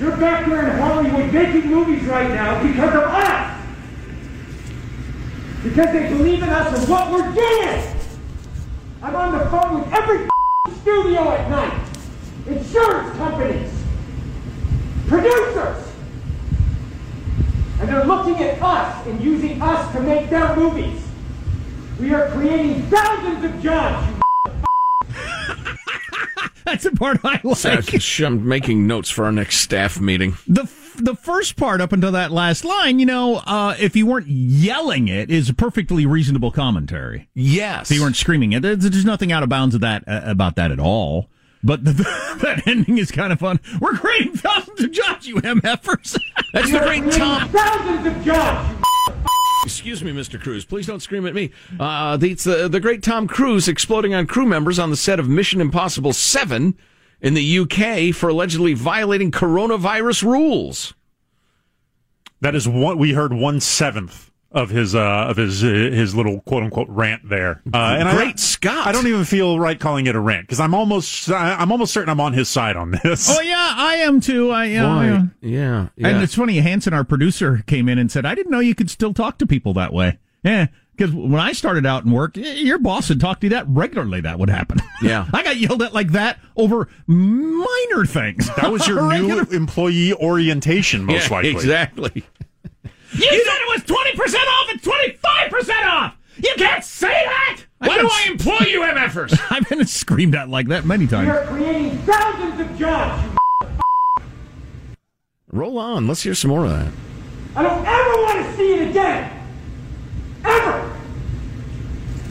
You're back there in Hollywood making movies right now because of us. Because they believe in us and what we're doing. I'm on the phone with every studio at night. Insurance companies. Producers. And they're looking at us and using us to make their movies. We are creating thousands of jobs, That's the part I like. I'm making notes for our next staff meeting. The the first part up until that last line, you know, uh, if you weren't yelling it, is a perfectly reasonable commentary. Yes. If you weren't screaming it, there's, there's nothing out of bounds of that uh, about that at all. But the, that ending is kind of fun. We're creating thousands of jobs, you MFers. That's the great Tom. Thousands of jobs, you Excuse me, Mr. Cruise. Please don't scream at me. Uh, the, the, the great Tom Cruise exploding on crew members on the set of Mission Impossible 7 in the UK for allegedly violating coronavirus rules. That is what we heard one seventh of his uh, of his uh, his little quote unquote rant there. Uh, and Great I, Scott. I don't even feel right calling it a rant because I'm almost I- I'm almost certain I'm on his side on this. oh yeah, I am too. I yeah. Boy, yeah. yeah, yeah. And it's funny, Hanson, our producer, came in and said, I didn't know you could still talk to people that way. Yeah. Because when I started out in work, your boss would talk to you that regularly. That would happen. Yeah. I got yelled at like that over minor things. That was your new employee orientation, most yeah, likely. exactly. You, said it was 20% off. It's 25% off. You can't say that. Why do I employ you, MFers? I've been screamed at like that many We times. are creating thousands of jobs, you Roll on. Let's hear some more of that. I don't ever want to see it again. Ever.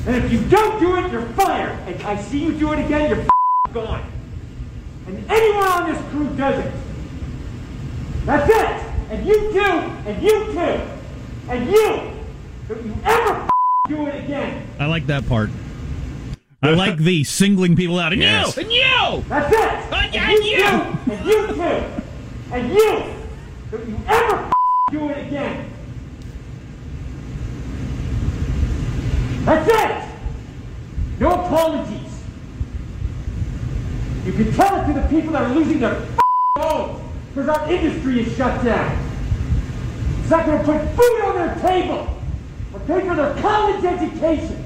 And if you don't do it, you're fired. And I see you do it again, you're gone. And anyone on this crew does it. That's it. And you too. And you too. And you. Don't you ever do it again. I like that part. I like the singling people out. And Yes. you! And you! That's it. And you you. too. And you too. And you. Don't you ever do it again. That's it. No apologies. You can tell it to the people that are losing their homes because our industry is shut down. It's not going to put food on their table or pay for their college education.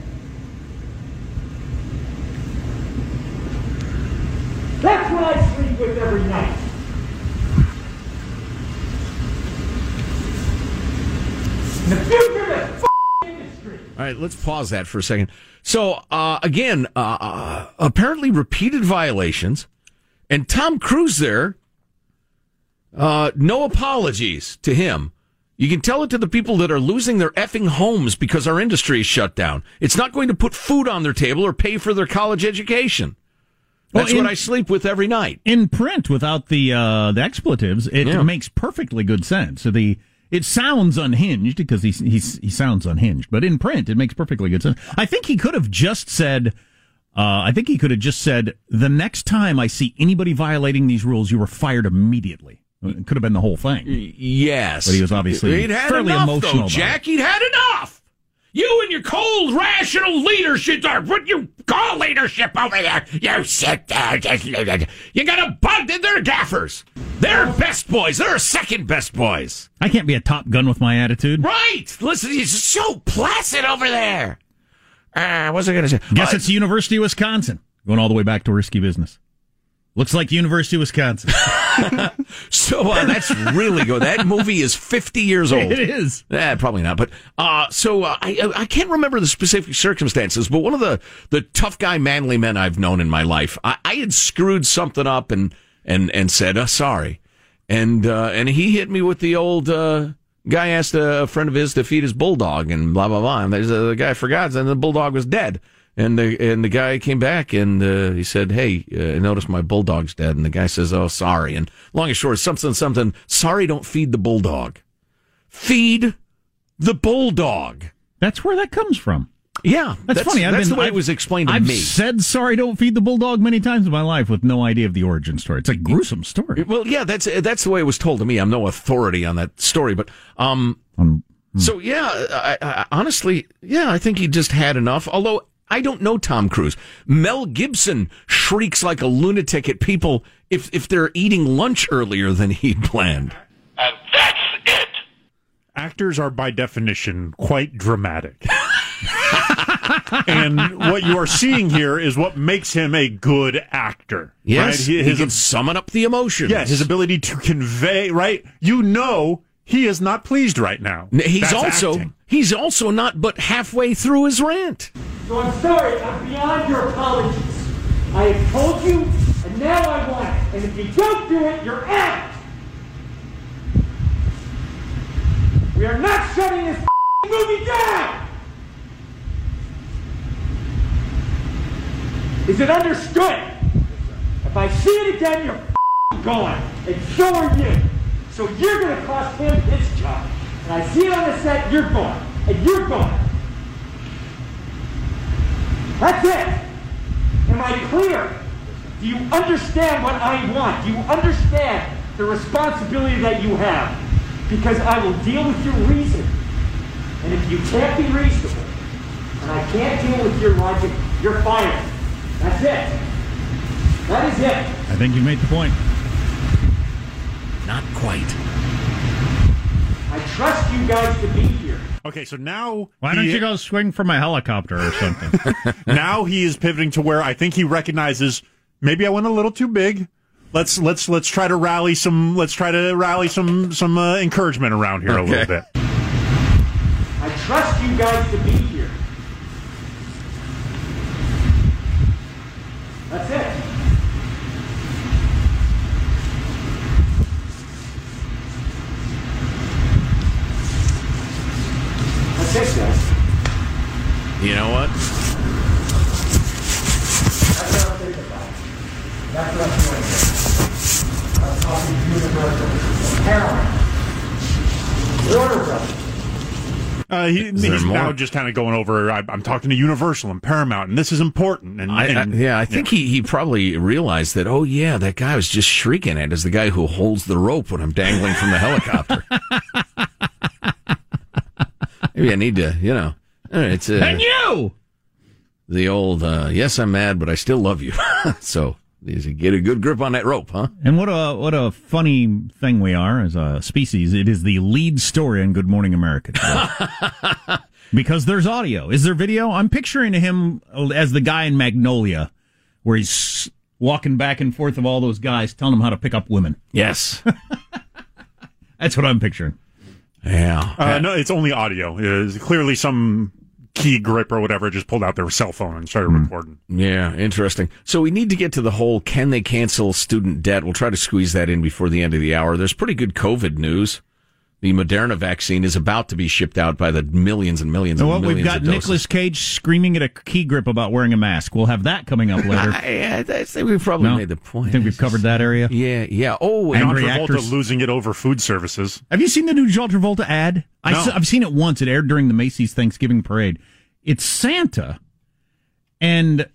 That's what I sleep with every night. The future industry. All right, let's pause that for a second. So, uh, again, uh, uh, apparently repeated violations, and Tom Cruise there, uh, no apologies to him. You can tell it to the people that are losing their effing homes because our industry is shut down. It's not going to put food on their table or pay for their college education. Well, That's in- what I sleep with every night. in print without the uh, the expletives, it Yeah. makes perfectly good sense. So the it sounds unhinged because he he's, he sounds unhinged, but in print it makes perfectly good sense. I think he could have just said. Uh, I think he could have just said, "The next time I see anybody violating these rules, you are fired immediately." It could have been the whole thing. Yes. But he was obviously He'd had fairly enough, emotional though, Jack. He'd had enough. You and your cold, rational leadership are what you call leadership over there. You sit there. Just, you got a bug in their gaffers. They're best boys. They're second best boys. I can't be a top gun with my attitude. Right. Listen, he's so placid over there. Uh, what was I going to say? Guess Uh, it's the University of Wisconsin. Going all the way back to risky business. Looks like University of Wisconsin. So uh, that's really good. That movie is 50 years old. it is. Eh, probably not. But uh, so uh, I I can't remember the specific circumstances, but one of the the tough guy, manly men I've known in my life, I, I had screwed something up and and and said uh, sorry, and uh, and he hit me with the old. Uh, Guy asked a friend of his to feed his bulldog, and blah blah blah. And there's, the guy forgot, and the bulldog was dead. And the and the guy came back and uh, he said, "Hey, uh, I noticed my bulldog's dead." And the guy says, "Oh, sorry." And long and short, something something. Sorry, don't feed the bulldog. Feed the bulldog. That's where that comes from. Yeah, That's, funny. I've that's been, the way I've- it was explained to I've me. said sorry, don't feed the bulldog many times in my life with no idea of the origin story. It's a gruesome story. Well, yeah, that's that's the way it was told to me. I'm no authority on that story, but um, Um, so yeah, I, I, honestly, yeah, I think he just had enough. Although I don't know Tom Cruise. Mel Gibson shrieks like a lunatic at people if if they're eating lunch earlier than he'd planned. And that's it. actors are by definition quite dramatic. and what you are seeing here is what makes him a good actor. Yes, right? he, He- his, can summon up the emotions. yeah, his ability to convey, right? You know he is not pleased right now. He's That's also acting. he's also not but halfway through his rant. So I'm sorry, I'm beyond your apologies. I have told you, and now I want it. And if you don't do it, you're out. We are not shutting this movie down. Is it understood? If I see it again, you're gone, and so are you. So you're gonna cost him his job. And I see it on the set, you're gone, and you're gone. That's it. Am I clear? Do you understand what I want? Do you understand the responsibility that you have? Because I will deal with your reason. And if you can't be reasonable, and I can't deal with your logic, you're fired. That's it. That is it. I think you made the point. Not quite. I trust you guys to be here. Okay, so now Why don't he- you go swing from a helicopter or something? now he is pivoting to where I think he recognizes maybe I went a little too big. Let's let's let's try to rally some let's try to rally some some uh, encouragement around here a little bit. I trust you guys to be here. That's it. That's it, guys. You know what? That's what I'm thinking about. That's what I'm doing. I'm talking to Universal, Paramount, Warner Brothers. Uh, he, he's more? now just kind of going over. I, I'm talking to Universal and Paramount, and this is important. And, I, I, yeah, I think he, he probably realized that. Oh yeah, that guy was just shrieking at is the guy who holds the rope when I'm dangling from the helicopter. Maybe I need to, you know, it's uh, and you! the old. Uh, yes, I'm mad, but I still love you. so is get a good grip on that rope, huh? And what a what a funny thing we are as a species. It is the lead story in Good Morning America because there's audio. Is there video? I'm picturing him as the guy in Magnolia, where he's walking back and forth of all those guys, telling them how to pick up women. Yes. That's what I'm picturing. Yeah. Uh, no, it's only audio. It's clearly some key grip or whatever just pulled out their cell phone and started hmm. recording. Yeah, interesting. So we need to get to the whole can they cancel student debt? We'll try to squeeze that in before the end of the hour. There's pretty good COVID news. The Moderna vaccine is about to be shipped out by the millions and millions So and what millions we've got of. Nicolas Cage screaming at a key grip about wearing a mask. We'll have that coming up later. I, I think we've probably No? made the point. I think we've covered that area. Yeah, yeah. Oh, and John Travolta actors. losing it over food services. Have you seen the new John Travolta ad? I No. have seen it once. It aired during the Macy's Thanksgiving parade. It's Santa, and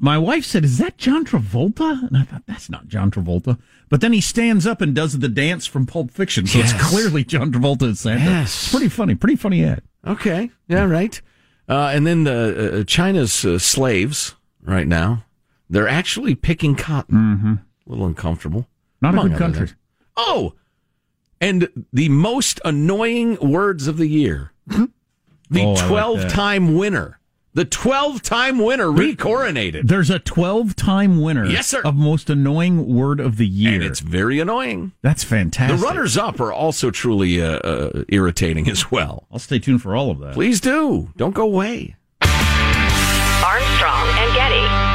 my wife said, "Is that John Travolta?" And I thought that's not John Travolta. But then he stands up and does the dance from Pulp Fiction, so Yes. it's clearly John Travolta as Santa. Yes. It's pretty funny. Pretty funny ad. Okay. Yeah, right. Uh, and then the uh, China's uh, slaves right now, they're actually picking cotton. Mm-hmm. A little uncomfortable. Not a good country. things. Oh, and the most annoying words of the year. the Oh, I like 12 time winner. The 12 time winner recoronated. There's a 12 time winner Yes, sir. of most annoying word of the year. And it's very annoying. That's fantastic. The runners up are also truly uh, uh, irritating as well. I'll stay tuned for all of that. Please do. Don't go away. Armstrong and Getty.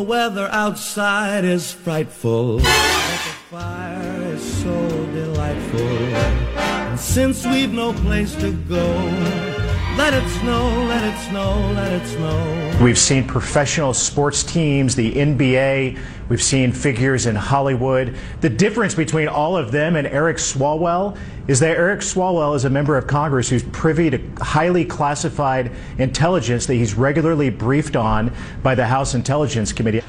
The weather outside is frightful. But the fire is so delightful. And since we've no place to go, let it snow, let it snow, let it snow. We've seen professional sports teams, the NBA, we've seen figures in Hollywood. The difference between all of them and Eric Swalwell is that Eric Swalwell is a member of Congress who's privy to highly classified intelligence that he's regularly briefed on by the House Intelligence Committee.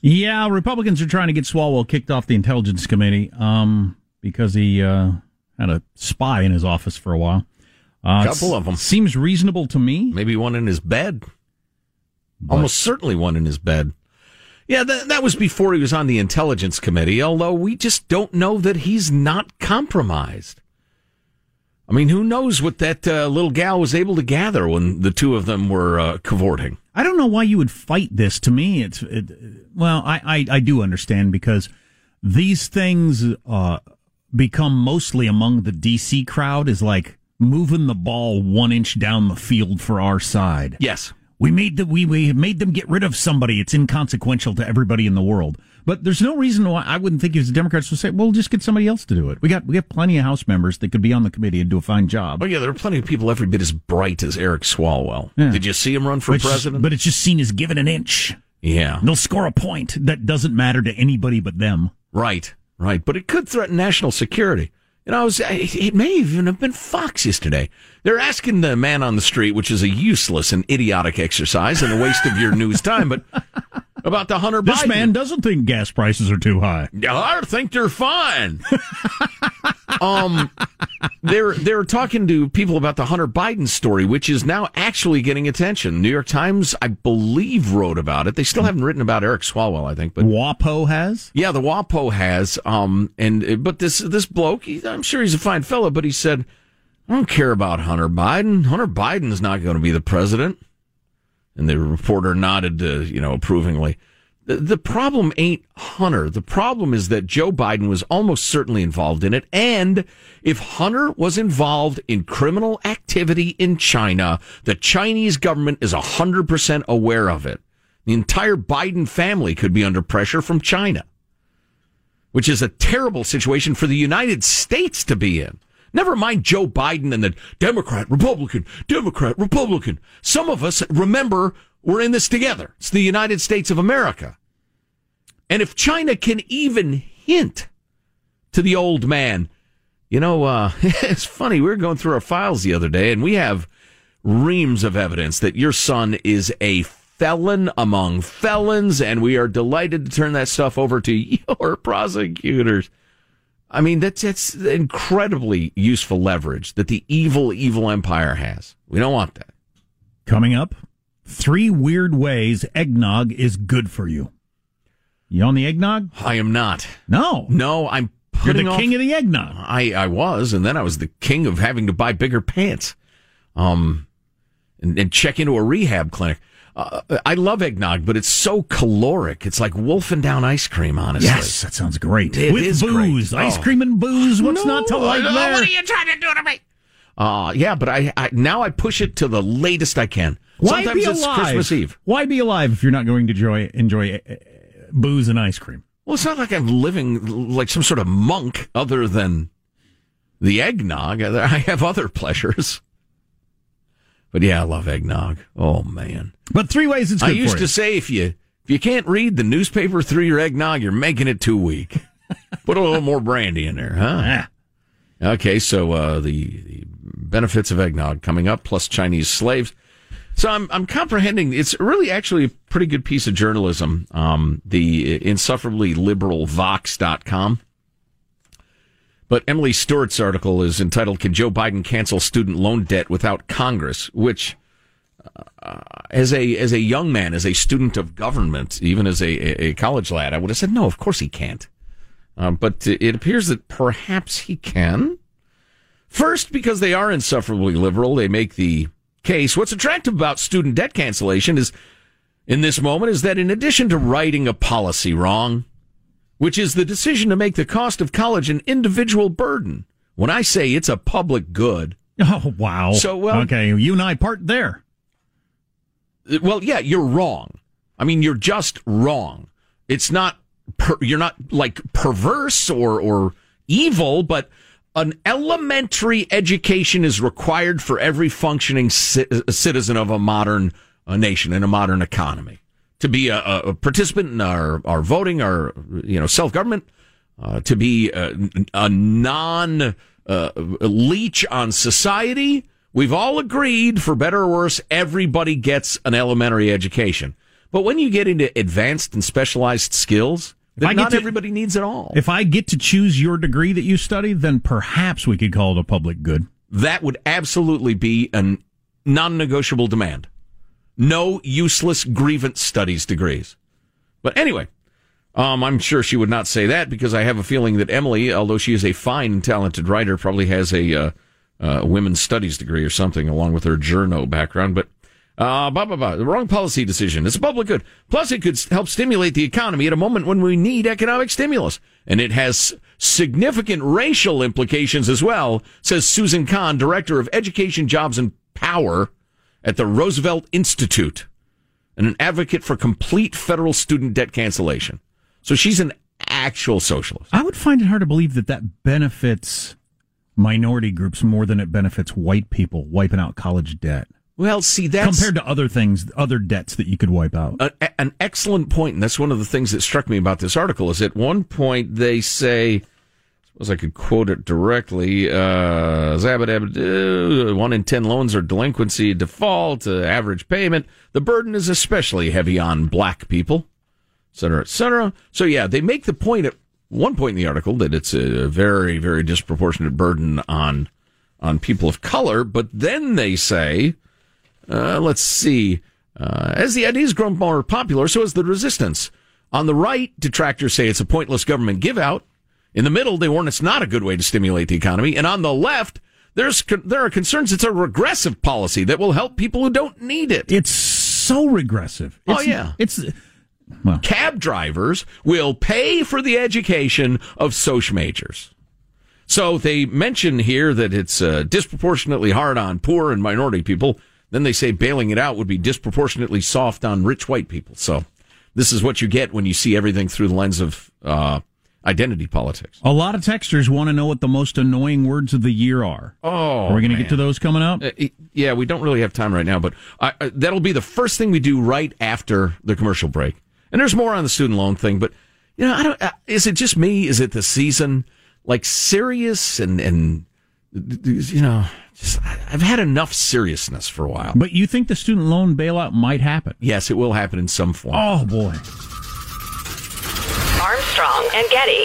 Yeah, Republicans are trying to get Swalwell kicked off the Intelligence Committee um, because he uh, had a spy in his office for a while. Uh, Couple of them Seems reasonable to me. Maybe one in his bed. Almost certainly one in his bed. Yeah, that, that was before he was on the Intelligence Committee, although we just don't know that he's not compromised. I mean, who knows what that uh, little gal was able to gather when the two of them were uh, cavorting? I don't know why you would fight this. To me, it's it, well, I, I I do understand because these things uh, become mostly among the DC crowd is like moving the ball one inch down the field for our side. Yes. We made the we we made them get rid of somebody. It's inconsequential to everybody in the world. But there's no reason why I wouldn't think if the Democrats would say, "Well, just get somebody else to do it." We got we got plenty of House members that could be on the committee and do a fine job. Oh, yeah, there are plenty of people every bit as bright as Eric Swalwell. Yeah. Did you see him run for But president? but it's just seen as giving an inch. yeah. They'll score a point that doesn't matter to anybody but them. Right, right. But it could threaten national security. You know, I was, it may even have been Fox yesterday. They're asking the man on the street, which is a useless and idiotic exercise and a waste of your news time, but about the Hunter This Biden. man doesn't think gas prices are too high. I think they're fine. um, they're they're talking to people about the Hunter Biden story, which is now actually getting attention. New York Times, I believe, wrote about it. They still haven't written about Eric Swalwell, I think, but WAPO has. yeah, the WAPO has. Um, and but this this bloke, he, I'm sure he's a fine fellow, but he said, "I don't care about Hunter Biden. Hunter Biden's not going to be the president." And the reporter nodded, uh, you know, approvingly. The, problem ain't Hunter. The problem is that Joe Biden was almost certainly involved in it. And if Hunter was involved in criminal activity in China, the Chinese government is 100% aware of it. The entire Biden family could be under pressure from China, which is a terrible situation for the United States to be in. Never mind Joe Biden and the Democrat, Republican, Democrat, Republican. Some of us remember we're in this together. It's the United States of America. And if China can even hint to the old man, you know, uh, it's funny. We were going through our files the other day and we have reams of evidence that your son is a felon among felons, and we are delighted to turn that stuff over to your prosecutors. I mean, that's that's incredibly useful leverage that the evil, evil empire has. We don't want that. Coming up, three weird ways eggnog is good for you. You on the eggnog? I am not. No. No, I'm You're the off- king of the eggnog. I, I was, and then I was the king of having to buy bigger pants, um, and, and check into a rehab clinic. Uh, I love eggnog, but it's so caloric. It's like wolfing down ice cream, honestly. Yes, that sounds great. It With is booze, great. ice Oh. cream and booze. What's not to like Oh, there? What are you trying to do to me? Uh, yeah, but I, I now I push it to the latest I can. Why Sometimes be it's alive? Christmas Eve. Why be alive if you're not going to enjoy enjoy booze and ice cream? Well, it's not like I'm living like some sort of monk other than the eggnog. I have other pleasures. But yeah, I love eggnog. Oh man. But three ways it's I used to say if you if you can't read the newspaper through your eggnog, you're making it too weak. Put a little more brandy in there, huh? Ah. Okay, so uh, the, the benefits of eggnog coming up, plus Chinese slaves. So I'm I'm comprehending. It's really actually a pretty good piece of journalism. Um, the insufferably liberal Vox.com. But Emily Stewart's article is entitled "Can Joe Biden Cancel Student Loan Debt Without Congress?" Which, uh, as a as a young man, as a student of government, even as a, a college lad, I would have said no. Of course he can't. Um, but it appears that perhaps he can. First, because they are insufferably liberal, they make the case. What's attractive about student debt cancellation is, in this moment, is that in addition to righting a policy wrong, which is the decision to make the cost of college an individual burden, when I say it's a public good, Oh wow! So, well- okay, you and I part there. well, yeah, you're wrong. I mean, you're just wrong. It's not, per, you're not like perverse or, or evil, but an elementary education is required for every functioning ci- citizen of a modern uh, nation and a modern economy. To be a, a participant in our, our voting, our, you know, self-government, uh, to be a, a non uh, leech on society. We've all agreed, for better or worse, everybody gets an elementary education. But when you get into advanced and specialized skills, I then get not to- everybody needs it all. If I get to choose your degree that you study, then perhaps we could call it a public good. that would absolutely be a non-negotiable demand. No useless grievance studies degrees. But anyway, um, I'm sure she would not say that because I have a feeling that Emily, although she is a fine and talented writer, probably has a uh, uh, women's studies degree or something along with her journo background. But uh, blah, blah, blah. The wrong policy decision. It's a public good. Plus, it could help stimulate the economy at a moment when we need economic stimulus. And it has significant racial implications as well, says Susan Kahn, Director of Education, Jobs, and Power at the Roosevelt Institute and an advocate for complete federal student debt cancellation. So she's an actual socialist. I would find it hard to believe that that benefits minority groups more than it benefits white people wiping out college debt Well, see, that's compared to other things, other debts that you could wipe out. a, an excellent point. and that's one of the things that struck me about this article. Is at one point they say, suppose I could quote it directly. Uh, zabba one in ten loans are delinquency, default, uh, average payment. The burden is especially heavy on black people, et cetera, et cetera. So yeah, they make the point at one point in the article that it's a very, very disproportionate burden on on people of color. But then they say. Uh, let's see. Uh, as the idea's grown more popular, so has the resistance. On the right, detractors say it's a pointless government give out. In the middle, they warn it's not a good way to stimulate the economy. And on the left, there's there are concerns it's a regressive policy that will help people who don't need it. It's so regressive. Oh, yeah. it's Cab drivers will pay for the education of Soch majors. So they mention here that it's uh, disproportionately hard on poor and minority people. Then they say bailing it out would be disproportionately soft on rich white people. So this is what you get when you see everything through the lens of uh, identity politics. a lot of texters want to know what the most annoying words of the year are. Oh, are we going to get to those coming up? Uh, yeah, we don't really have time right now, but I, uh, that'll be the first thing we do right after the commercial break. And there's more on the student loan thing, but you know, I don't. Uh, is it just me? Is it the season? Like serious and and you know, just I- I've had enough seriousness for a while. But you think the student loan bailout might happen? Yes, it will happen in some form. Oh boy. Armstrong and Getty.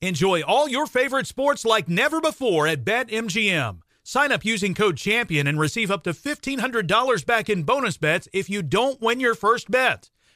Enjoy all your favorite sports like never before at BetMGM. Sign up using code CHAMPION and receive up to $1,500 back in bonus bets if you don't win your first bet.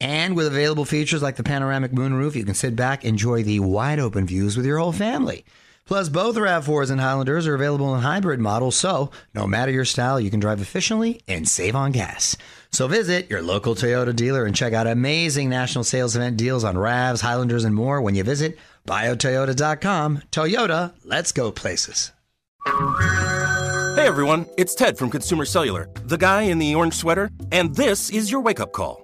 And with available features like the panoramic moonroof, you can sit back, enjoy the wide open views with your whole family. Plus, both RAV4s and Highlanders are available in hybrid models, so no matter your style, you can drive efficiently and save on gas. So visit your local Toyota dealer and check out amazing national sales event deals on RAVs, Highlanders, and more when you visit buyatoyota.com. Toyota, let's go places. Hey everyone, it's Ted from Consumer Cellular, the guy in the orange sweater, and this is your wake up call.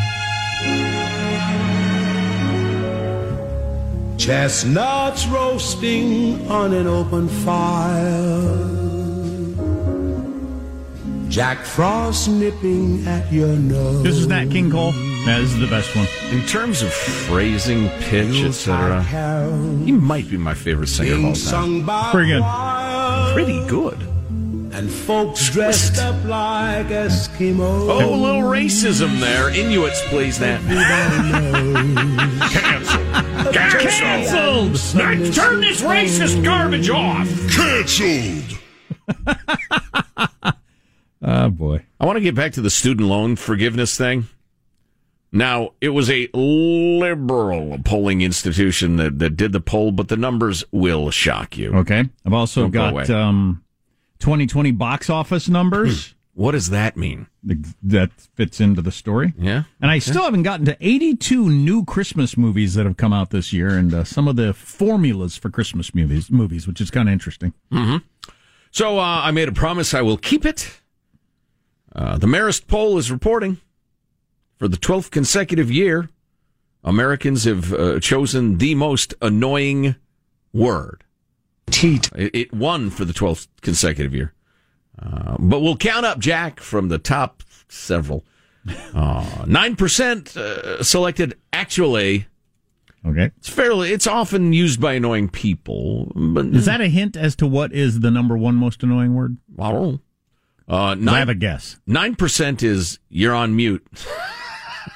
Chestnuts roasting on an open fire. Jack Frost nipping at your nose. This is Nat King Cole. That is the best one. In terms of phrasing, pitch, etc., he might be my favorite singer of all time. Pretty good. Pretty good. And folks dressed up like Eskimos. Oh, a little racism there. Inuits, please, Nat. Cancelled. Cancelled. Now turn this racist garbage off. Cancelled. Oh boy. I want to get back to the student loan forgiveness thing. Now, it was a liberal polling institution that, that did the poll, but the numbers will shock you. Okay. I've also Don't got away. um, 2020 box office numbers. What does that mean? that fits into the story. Yeah. And I still haven't gotten to 82 new Christmas movies that have come out this year and uh, some of the formulas for Christmas movies, movies which is kind of interesting. Mm-hmm. So uh, I made a promise I will keep it. Uh, the Marist poll is reporting for the 12th consecutive year, Americans have uh, chosen the most annoying word. Teat. It, it won for the 12th consecutive year. Uh, but we'll count up, Jack, from the top several. Uh, 9% uh, selected actually. Okay. It's fairly, it's often used by annoying people. But Is that a hint as to what is the number one most annoying word? I don't know. Uh, I have a guess. Nine percent is you're on mute.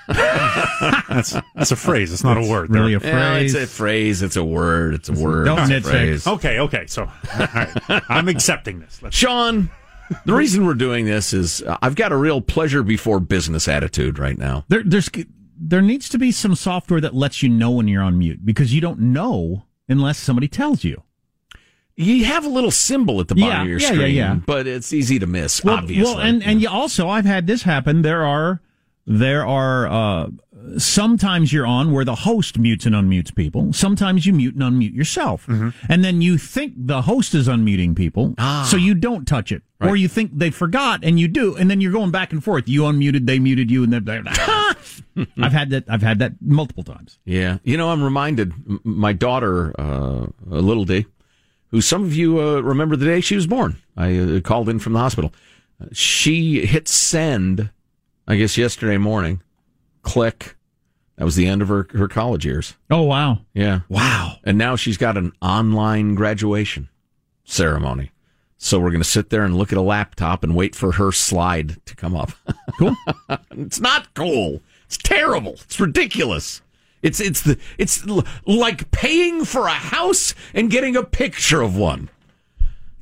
that's that's a phrase. It's not a word. really a Yeah, it's a phrase. It's a word. It's a word. Don't it's a phrase. Okay, okay. So, all right. I'm accepting this. Let's Sean, the reason we're doing this is uh, I've got a real pleasure before business attitude right now. There, there's there needs to be some software that lets you know when you're on mute because you don't know unless somebody tells you. You have a little symbol at the bottom Yeah, of your yeah, yeah, screen, yeah. but it's easy to miss. Well, obviously, well, and and you also I've had this happen. There are there are uh, sometimes you're on where the host mutes and unmutes people. Sometimes you mute and unmute yourself, and then you think the host is unmuting people, so you don't touch it, or you think they forgot and you do, and then you're going back and forth. You unmuted, they muted you, and then I've had that. I've had that multiple times. Yeah, you know, I'm reminded. m- My daughter, uh, Little D, who some of you uh, remember the day she was born. I uh, called in from the hospital. Uh, she hit send, I guess, yesterday morning. Click. That was the end of her, her college years. Oh, wow. Yeah. Wow. And now she's got an online graduation ceremony. So we're going to sit there and look at a laptop and wait for her slide to come up. Cool. it's not cool. It's terrible. It's ridiculous. It's it's the it's like paying for a house and getting a picture of one.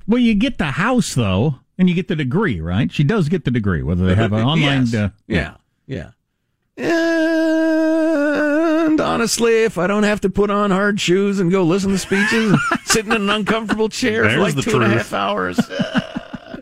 Well, you get the house, though, and you get the degree, right? She does get the degree, whether they have an online. Yes. Uh, yeah. Yeah. And honestly, if I don't have to put on hard shoes and go listen to speeches and sit in an uncomfortable chair There's for like the two and a half truth. hours,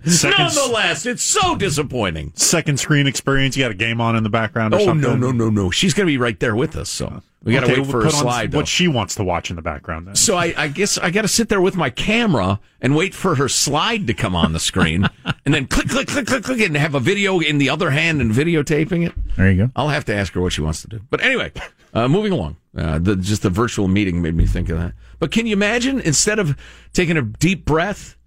Second, nonetheless, it's so disappointing. second screen experience. You got a game on in the background or Oh something. no no no no! She's going to be right there with us, so we got to Okay, wait we'll for her put on slide. What she wants to watch in the background. Then. So I, I guess I got to sit there with my camera and wait for her slide to come on the screen, and then click, click, click, click, click, and have a video in the other hand and videotaping it. There you go. I'll have to ask her what she wants to do. But anyway, uh, moving along. Uh, the, just the virtual meeting made me think of that. But can you imagine instead of taking a deep breath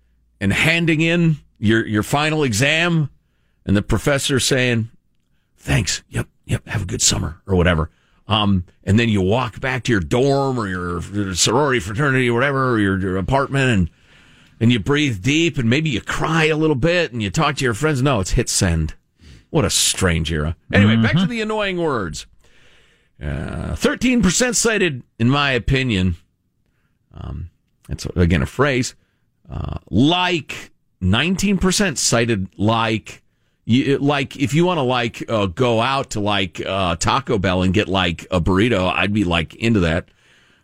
and handing in your your final exam, and the professor saying, "Thanks, yep, yep, have a good summer" or whatever. Um, and then you walk back to your dorm or your sorority fraternity or whatever, or your, your apartment, and and you breathe deep, and maybe you cry a little bit, and you talk to your friends. No, it's hit send. What a strange era. Anyway, back to the annoying words. Uh, Thirteen percent cited, in my opinion. Um, that's again a phrase. Uh, like nineteen percent cited like. You, like if you want to like uh, go out to like uh, Taco Bell and get like a burrito, I'd be like into that.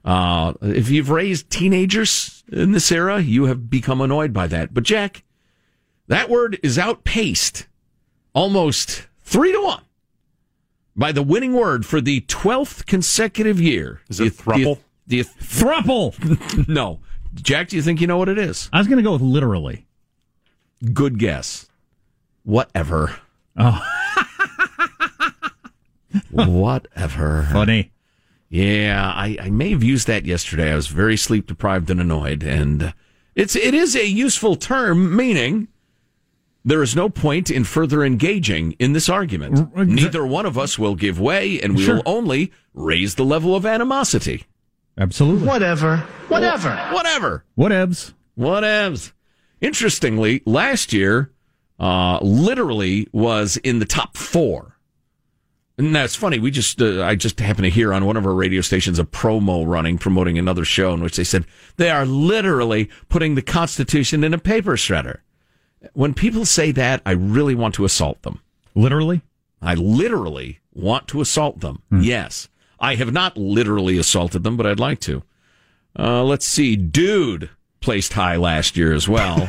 Uh, if you've raised teenagers in this era, you have become annoyed by that. But Jack, that word is outpaced almost three to one by the winning word for the twelfth consecutive year. Is it thruple? The, the, Thruple. no, Jack. Do you think you know what it is? I was going to go with literally. Good guess. Whatever. Oh, Whatever. funny. Yeah, I, I may have used that yesterday. I was very sleep deprived and annoyed, and it's it is a useful term, meaning there is no point in further engaging in this argument. R- Neither one of us will give way, and we Sure. will only raise the level of animosity. Absolutely. Whatever. Whatever. Whatever. Whatevs. Whatevs. Interestingly, last year, uh, literally was in the top four. And that's funny. We just, uh, I just happened to hear on one of our radio stations a promo running, promoting another show in which they said they are literally putting the Constitution in a paper shredder. When people say that, I really want to assault them. Literally. I literally want to assault them. Yes. I have not literally assaulted them, but I'd like to. Uh, let's see. Dude placed high last year as well.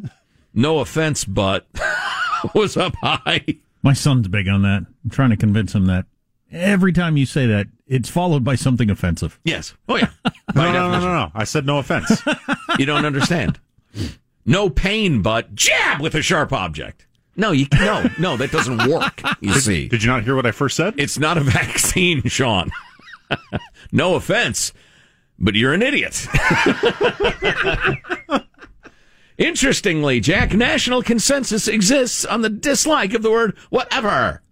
no offense, but was up high. My son's big on that. I'm trying to convince him that every time you say that, it's followed by something offensive. Yes. Oh, yeah. No, no, no, no, no. I said no offense. You don't understand. No pain, but jab with a sharp object. No, you no, no, that doesn't work. You see, Did you not hear what I first said? it's not a vaccine, Sean. no offense, but you're an idiot. Interestingly, Jack, national consensus exists on the dislike of the word whatever.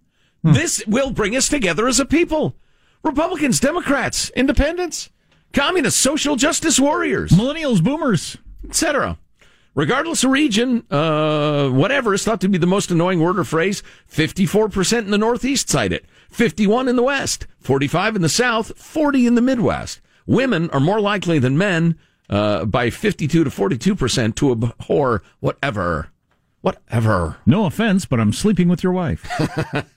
This will bring us together as a people. Republicans, Democrats, independents, communists, social justice warriors Millennials, boomers. etc. Regardless of region, uh, whatever is thought to be the most annoying word or phrase, 54% in the Northeast cite it, 51 in the West, 45 in the South, 40 in the Midwest. Women are more likely than men, uh, by 52 to 42% to abhor whatever. Whatever. No offense, but I'm sleeping with your wife.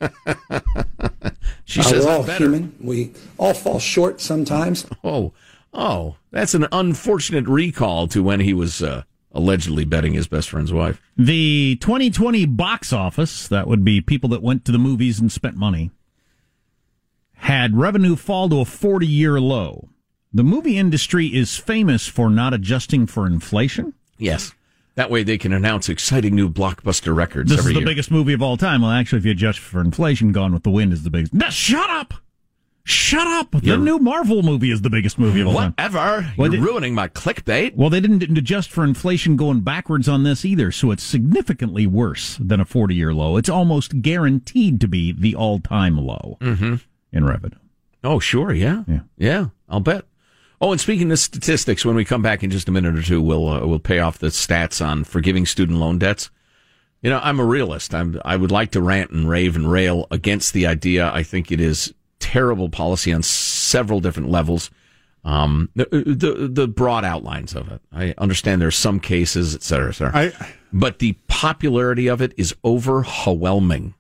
She Uh, says we're all better. human. We all fall short sometimes. Oh, oh, that's an unfortunate recall to when he was, uh, allegedly betting his best friend's wife. The 2020 box office, that would be people that went to the movies and spent money, had revenue fall to a 40 year low. The movie industry is famous for not adjusting for inflation. Yes. That way they can announce exciting new blockbuster records every year. This is the year. biggest movie of all time. Well, actually, if you adjust for inflation, Gone with the Wind is the biggest. No, shut up! Shut up! The You're- new Marvel movie is the biggest movie of all time. Whatever. Well, You're ruining my clickbait. Well, they didn't adjust for inflation going backwards on this either, so it's significantly worse than a 40 year low. It's almost guaranteed to be the all time low Mm-hmm. in revenue. Oh, sure, yeah, Yeah. yeah, I'll bet. Oh, and speaking of statistics, when we come back in just a minute or two, we'll uh, we'll pay off the stats on forgiving student loan debts. You know, I'm a realist. I'm I would like to rant and rave and rail against the idea. I think it is terrible policy on several different levels. Um, the, the the broad outlines of it. I understand there's some cases, et cetera, et cetera. I but the popularity of it is overwhelming.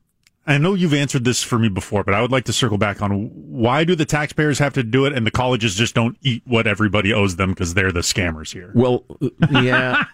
I know you've answered this for me before, but I would like to circle back on why do the taxpayers have to do it and the colleges just don't eat what everybody owes them because they're the scammers here? Well, yeah,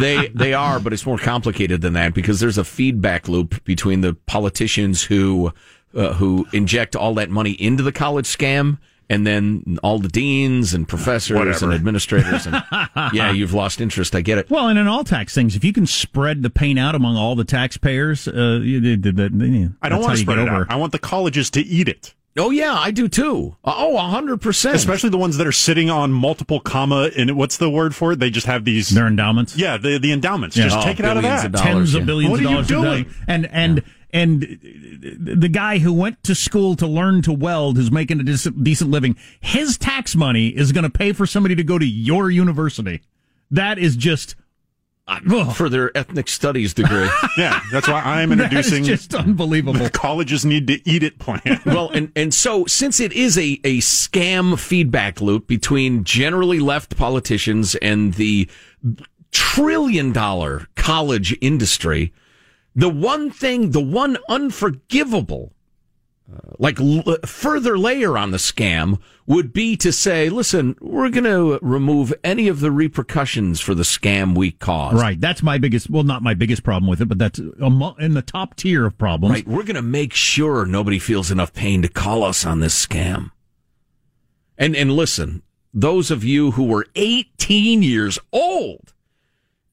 they they are, but it's more complicated than that because there's a feedback loop between the politicians who uh, who inject all that money into the college scam. And then all the deans and professors Whatever. and administrators, and yeah, you've lost interest. I get it. Well, and in all tax things, if you can spread the pain out among all the taxpayers, uh, you, the, the, the, you- I don't want to spread it over. out. I want the colleges to eat it. Oh yeah, I do too. Oh, hundred percent. Especially the ones that are sitting on multiple comma and what's the word for it? They just have these Their endowments. Yeah, the the endowments. Yeah. Just Oh, take it out of billions that. of dollars. tens yeah. of billions What of are you dollars a doing? day. And and and the guy who went to school to learn to weld, who's making a dis- decent living, his tax money is going to pay for somebody to go to your university. That is just. uh, for their ethnic studies degree. Yeah, that's why I'm That is introducing just unbelievable. the colleges need to eat it plan. well, and, and so since it is a, a scam feedback loop between generally left politicians and the trillion dollar college industry, the one thing, the one unforgivable, uh, like l- further layer on the scam would be to say, listen, we're going to remove any of the repercussions for the scam we caused. Right. That's my biggest. Well, not my biggest problem with it, but that's in the top tier of problems. Right. We're going to make sure nobody feels enough pain to call us on this scam. And and listen, those of you who were 18 years old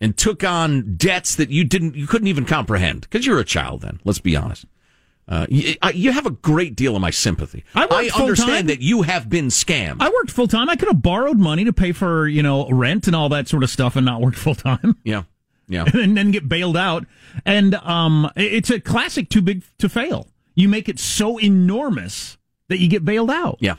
and took on debts that you didn't you couldn't even comprehend because you're a child then, let's be honest. Uh, you, I- you have a great deal of my sympathy. I full-time. understand that you have been scammed. I worked full time. I could have borrowed money to pay for you know rent and all that sort of stuff, and not worked full time, yeah. Yeah. and then get bailed out. And um, it's a classic too big to fail. You make it so enormous that you get bailed out. Yeah.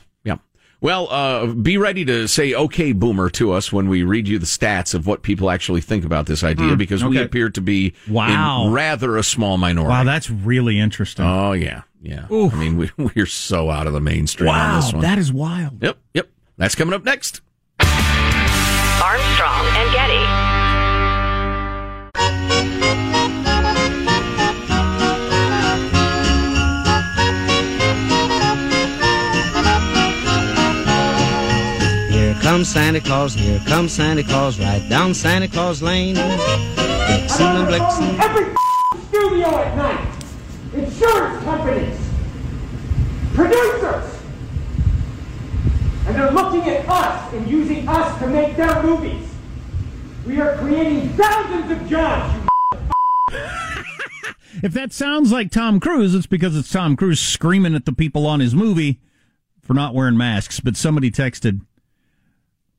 Well, uh, be ready to say "okay, boomer" to us when we read you the stats of what people actually think about this idea, Hmm, because we appear to be Wow. in rather a small minority. Wow, that's really interesting. oh yeah, yeah. Oof. I mean, we, we're so out of the mainstream on wow, this one. that is wild. yep, yep. That's coming up next. Armstrong and Getty. Comes Santa Claus, here comes Santa Claus, right down Santa Claus Lane. Vixen and Blitzen. Every studio at night, insurance companies, producers, and they're looking at us and using us to make their movies. We are creating thousands of jobs. You If that sounds like Tom Cruise, it's because it's Tom Cruise screaming at the people on his movie for not wearing masks. But somebody texted,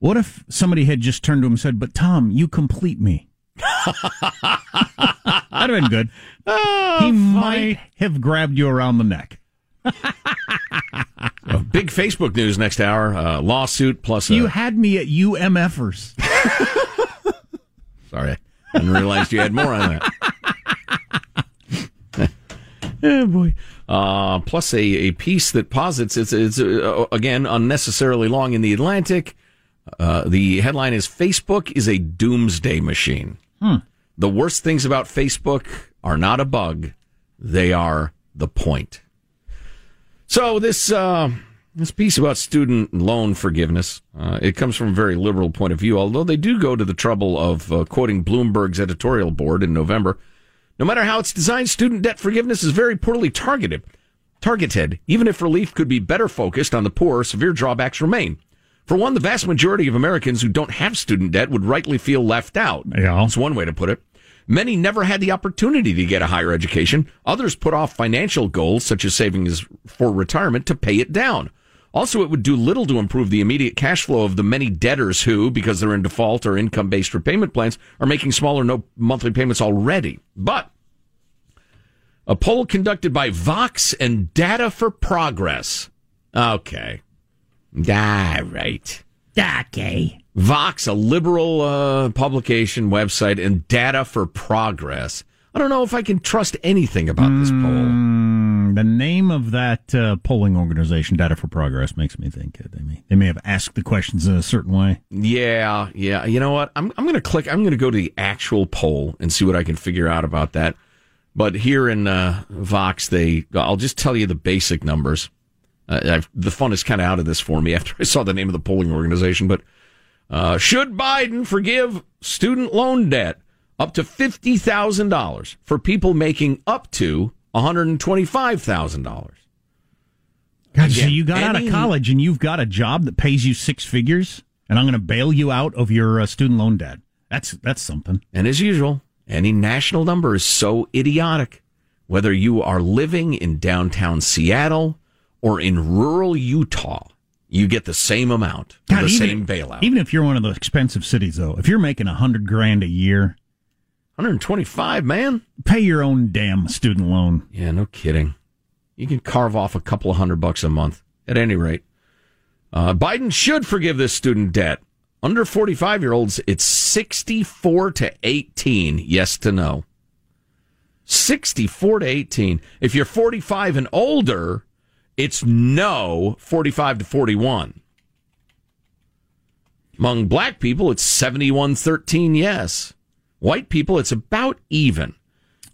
"What if somebody had just turned to him and said, "But Tom, you complete me." That'd have been good. he might have grabbed you around the neck. Uh, big Facebook news next hour. Uh, lawsuit plus. You had me at UMFers. sorry, I didn't realize you had more on that. oh boy. Uh, plus a, a piece that posits it's, it's uh, again unnecessarily long in the Atlantic. Uh, the headline is Facebook is a doomsday machine. The worst things about Facebook are not a bug; they are the point. So this uh, this piece about student loan forgiveness uh, it comes from a very liberal point of view, although they do go to the trouble of uh, quoting Bloomberg's editorial board in November. No matter how it's designed, student debt forgiveness is very poorly targeted. Targeted, even if relief could be better focused on the poor, severe drawbacks remain. For one, the vast majority of Americans who don't have student debt would rightly feel left out. Yeah. That's one way to put it. Many never had the opportunity to get a higher education. Others put off financial goals, such as savings for retirement, to pay it down. Also, it would do little to improve the immediate cash flow of the many debtors who, because they're in default or income based repayment plans, are making small or no monthly payments already. But a poll conducted by Vox and Data for Progress Okay. Ah, right. Okay. Vox, a liberal uh, publication website, and Data for Progress. I don't know if I can trust anything about this poll. Mm, the name of that uh, polling organization, Data for Progress, makes me think uh, they may they may have asked the questions in a certain way. Yeah, yeah. You know what? I'm I'm going to click. I'm going to go to the actual poll and see what I can figure out about that. But here in uh, Vox, they I'll just tell you the basic numbers. Uh, I've, the fun is kind of out of this for me after I saw the name of the polling organization. But uh, should Biden forgive student loan debt up to fifty thousand dollars for people making up to one hundred and twenty-five thousand dollars? God, so you got out of college and you've got a job that pays you six figures, and I'm going to bail you out of your uh, student loan debt. That's that's something. And as usual, any national number is so idiotic. Whether you are living in downtown Seattle or in rural Utah, you get the same amount, God, the even- same bailout. Even if you're one of the expensive cities, though, if you're making a hundred grand a year, 125, man. Pay your own damn student loan. Yeah, no kidding. You can carve off a couple of hundred bucks a month at any rate. Uh, Biden should forgive this student debt. Under 45 year olds, it's 64 to 18, yes to no. 64 to 18. If you're 45 and older, it's no 45 to 41. Among black people, it's 71 13, yes. White people, it's about even.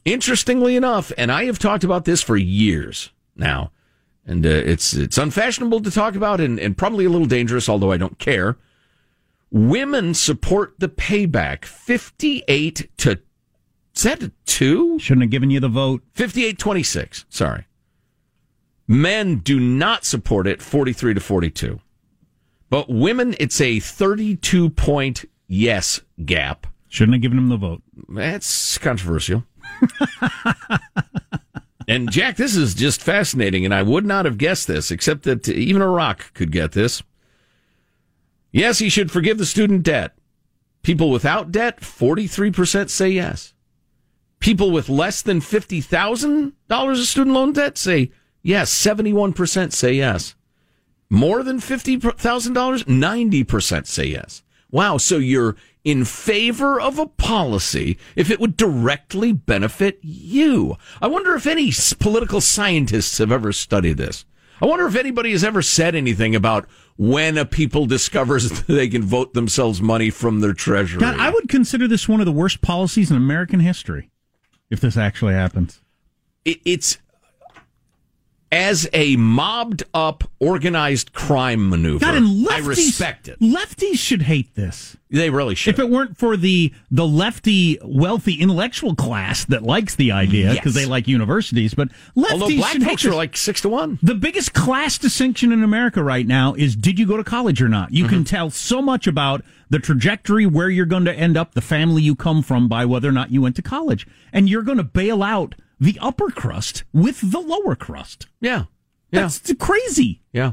Interestingly enough, and I have talked about this for years now, and uh, it's it's unfashionable to talk about and, and probably a little dangerous, although I don't care. Women support the payback 58 to, is that a two? Shouldn't have given you the vote. 58 26, sorry. Men do not support it 43 to 42. But women, it's a 32 point yes gap. Shouldn't have given them the vote. That's controversial. and Jack, this is just fascinating, and I would not have guessed this, except that even a rock could get this. Yes, he should forgive the student debt. People without debt, 43% say yes. People with less than $50,000 of student loan debt say yes. 71% say yes. More than $50,000, 90% say yes. Wow. So you're in favor of a policy if it would directly benefit you. I wonder if any political scientists have ever studied this. I wonder if anybody has ever said anything about when a people discovers they can vote themselves money from their treasury. God, I would consider this one of the worst policies in American history if this actually happens. It, it's as a mobbed up organized crime maneuver. God, and lefties, I respect it. Lefties should hate this. They really should. If it weren't for the the lefty, wealthy intellectual class that likes the idea because Yes. they like universities, but lefties Although black should hate folks are like six to one. The biggest class distinction in America right now is did you go to college or not? You Mm-hmm. can tell so much about the trajectory, where you're going to end up, the family you come from by whether or not you went to college. And you're going to bail out the upper crust with the lower crust. Yeah. Yeah. That's crazy. Yeah.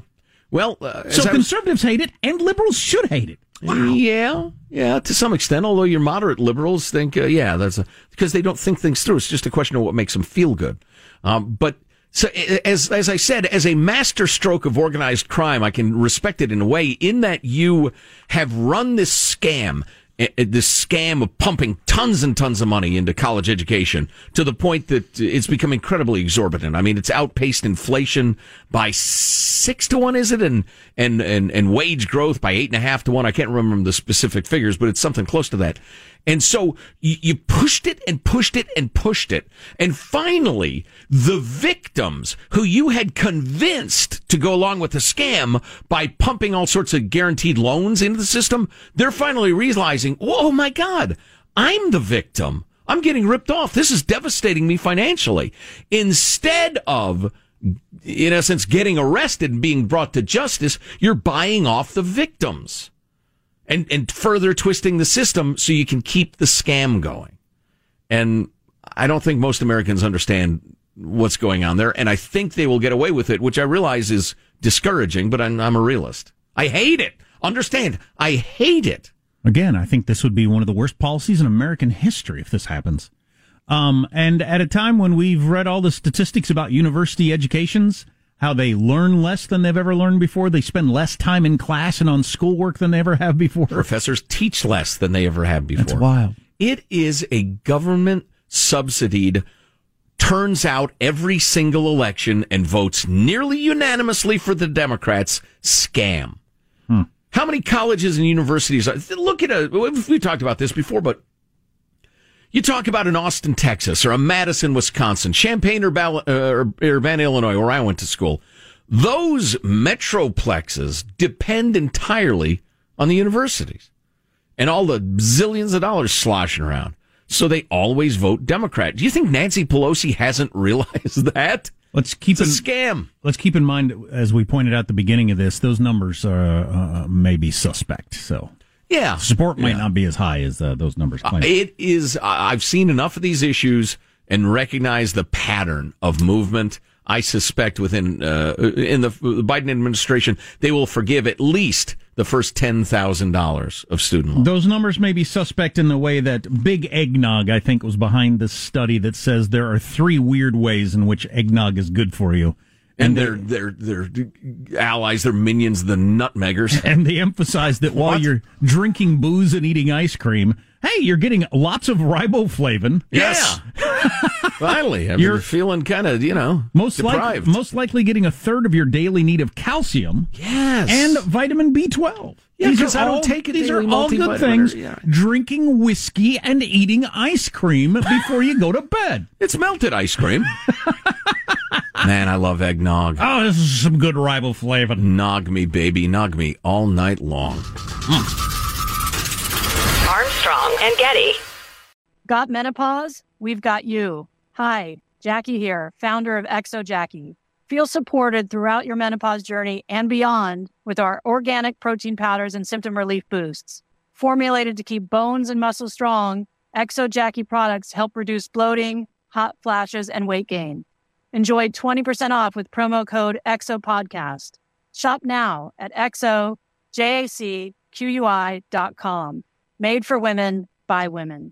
Well, uh, So I was- conservatives hate it and liberals should hate it. Wow. Yeah, yeah, to some extent. Although your moderate liberals think, uh, yeah, that's because they don't think things through. It's just a question of what makes them feel good. Um, but so, as as I said, as a master stroke of organized crime, I can respect it in a way in that you have run this scam. Eh, eh, This scam of pumping tons and tons of money into college education to the point that it's become incredibly exorbitant. I mean, it's outpaced inflation by six to one, is it? And and and and wage growth by eight and a half to one. I can't remember the specific figures, but it's something close to that. And so you, you pushed it and pushed it and pushed it. And finally, the victims who you had convinced to go along with the scam by pumping all sorts of guaranteed loans into the system, they're finally realizing, oh my God, I'm the victim. I'm getting ripped off. This is devastating me financially. Instead of in essence, getting arrested and being brought to justice, you're buying off the victims and, and further twisting the system so you can keep the scam going. And I don't think most Americans understand what's going on there. And I think they will get away with it, which I realize is discouraging, but I'm, I'm a realist. I hate it. Understand? I hate it. Again, I think this would be one of the worst policies in American history if this happens. Um, and at a time when we've read all the statistics about university educations, how they learn less than they've ever learned before. They spend less time in class and on schoolwork than they ever have before. Professors teach less than they ever have before. That's wild. It is a government subsidied, turns out every single election and votes nearly unanimously for the Democrats scam. Hmm. How many colleges and universities are, look at a, We've talked about this before, but you talk about an Austin, Texas, or a Madison, Wisconsin, Champaign, Urbana, uh, Urbana, Illinois, where I went to school. Those metroplexes depend entirely on the universities and all the zillions of dollars sloshing around. So they always vote Democrat. Do you think Nancy Pelosi hasn't realized that? Let's keep it's in, a scam. Let's keep in mind, as we pointed out at the beginning of this, those numbers are uh, may be suspect. So yeah, support might Yeah. not be as high as uh, those numbers claim. Uh, It is. I've seen enough of these issues and recognize the pattern of movement. I suspect within uh, in the Biden administration, they will forgive at least the first ten thousand dollars of student loans. Those numbers may be suspect in the way that Big Eggnog, I think, was behind this study that says there are three weird ways in which eggnog is good for you. And their their their allies, their minions, the nutmeggers. And they emphasize that while What? you're drinking booze and eating ice cream, hey, you're getting lots of riboflavin. Yes. Finally, you're You're- feeling kind of you know Most, like, most likely getting a third of your daily need of calcium. Yes. And vitamin B12. Yeah, These 'cause are I don't take a These are all good things. yeah. Drinking whiskey and eating ice cream before you go to bed. It's melted ice cream. Man, I love eggnog. Oh, this is some good rival riboflavin. Nog me, baby, nog me all night long. Hmm. Armstrong and Getty. Got menopause? We've got you. Hi, Jackie here, founder of Exo Jackie. Feel supported throughout your menopause journey and beyond with our organic protein powders and symptom relief boosts. Formulated to keep bones and muscles strong, Exo Jackie products help reduce bloating, hot flashes, and weight gain. Enjoy 20% off with promo code EXOPODCAST. Shop now at exojacqui.com. Made for women by women.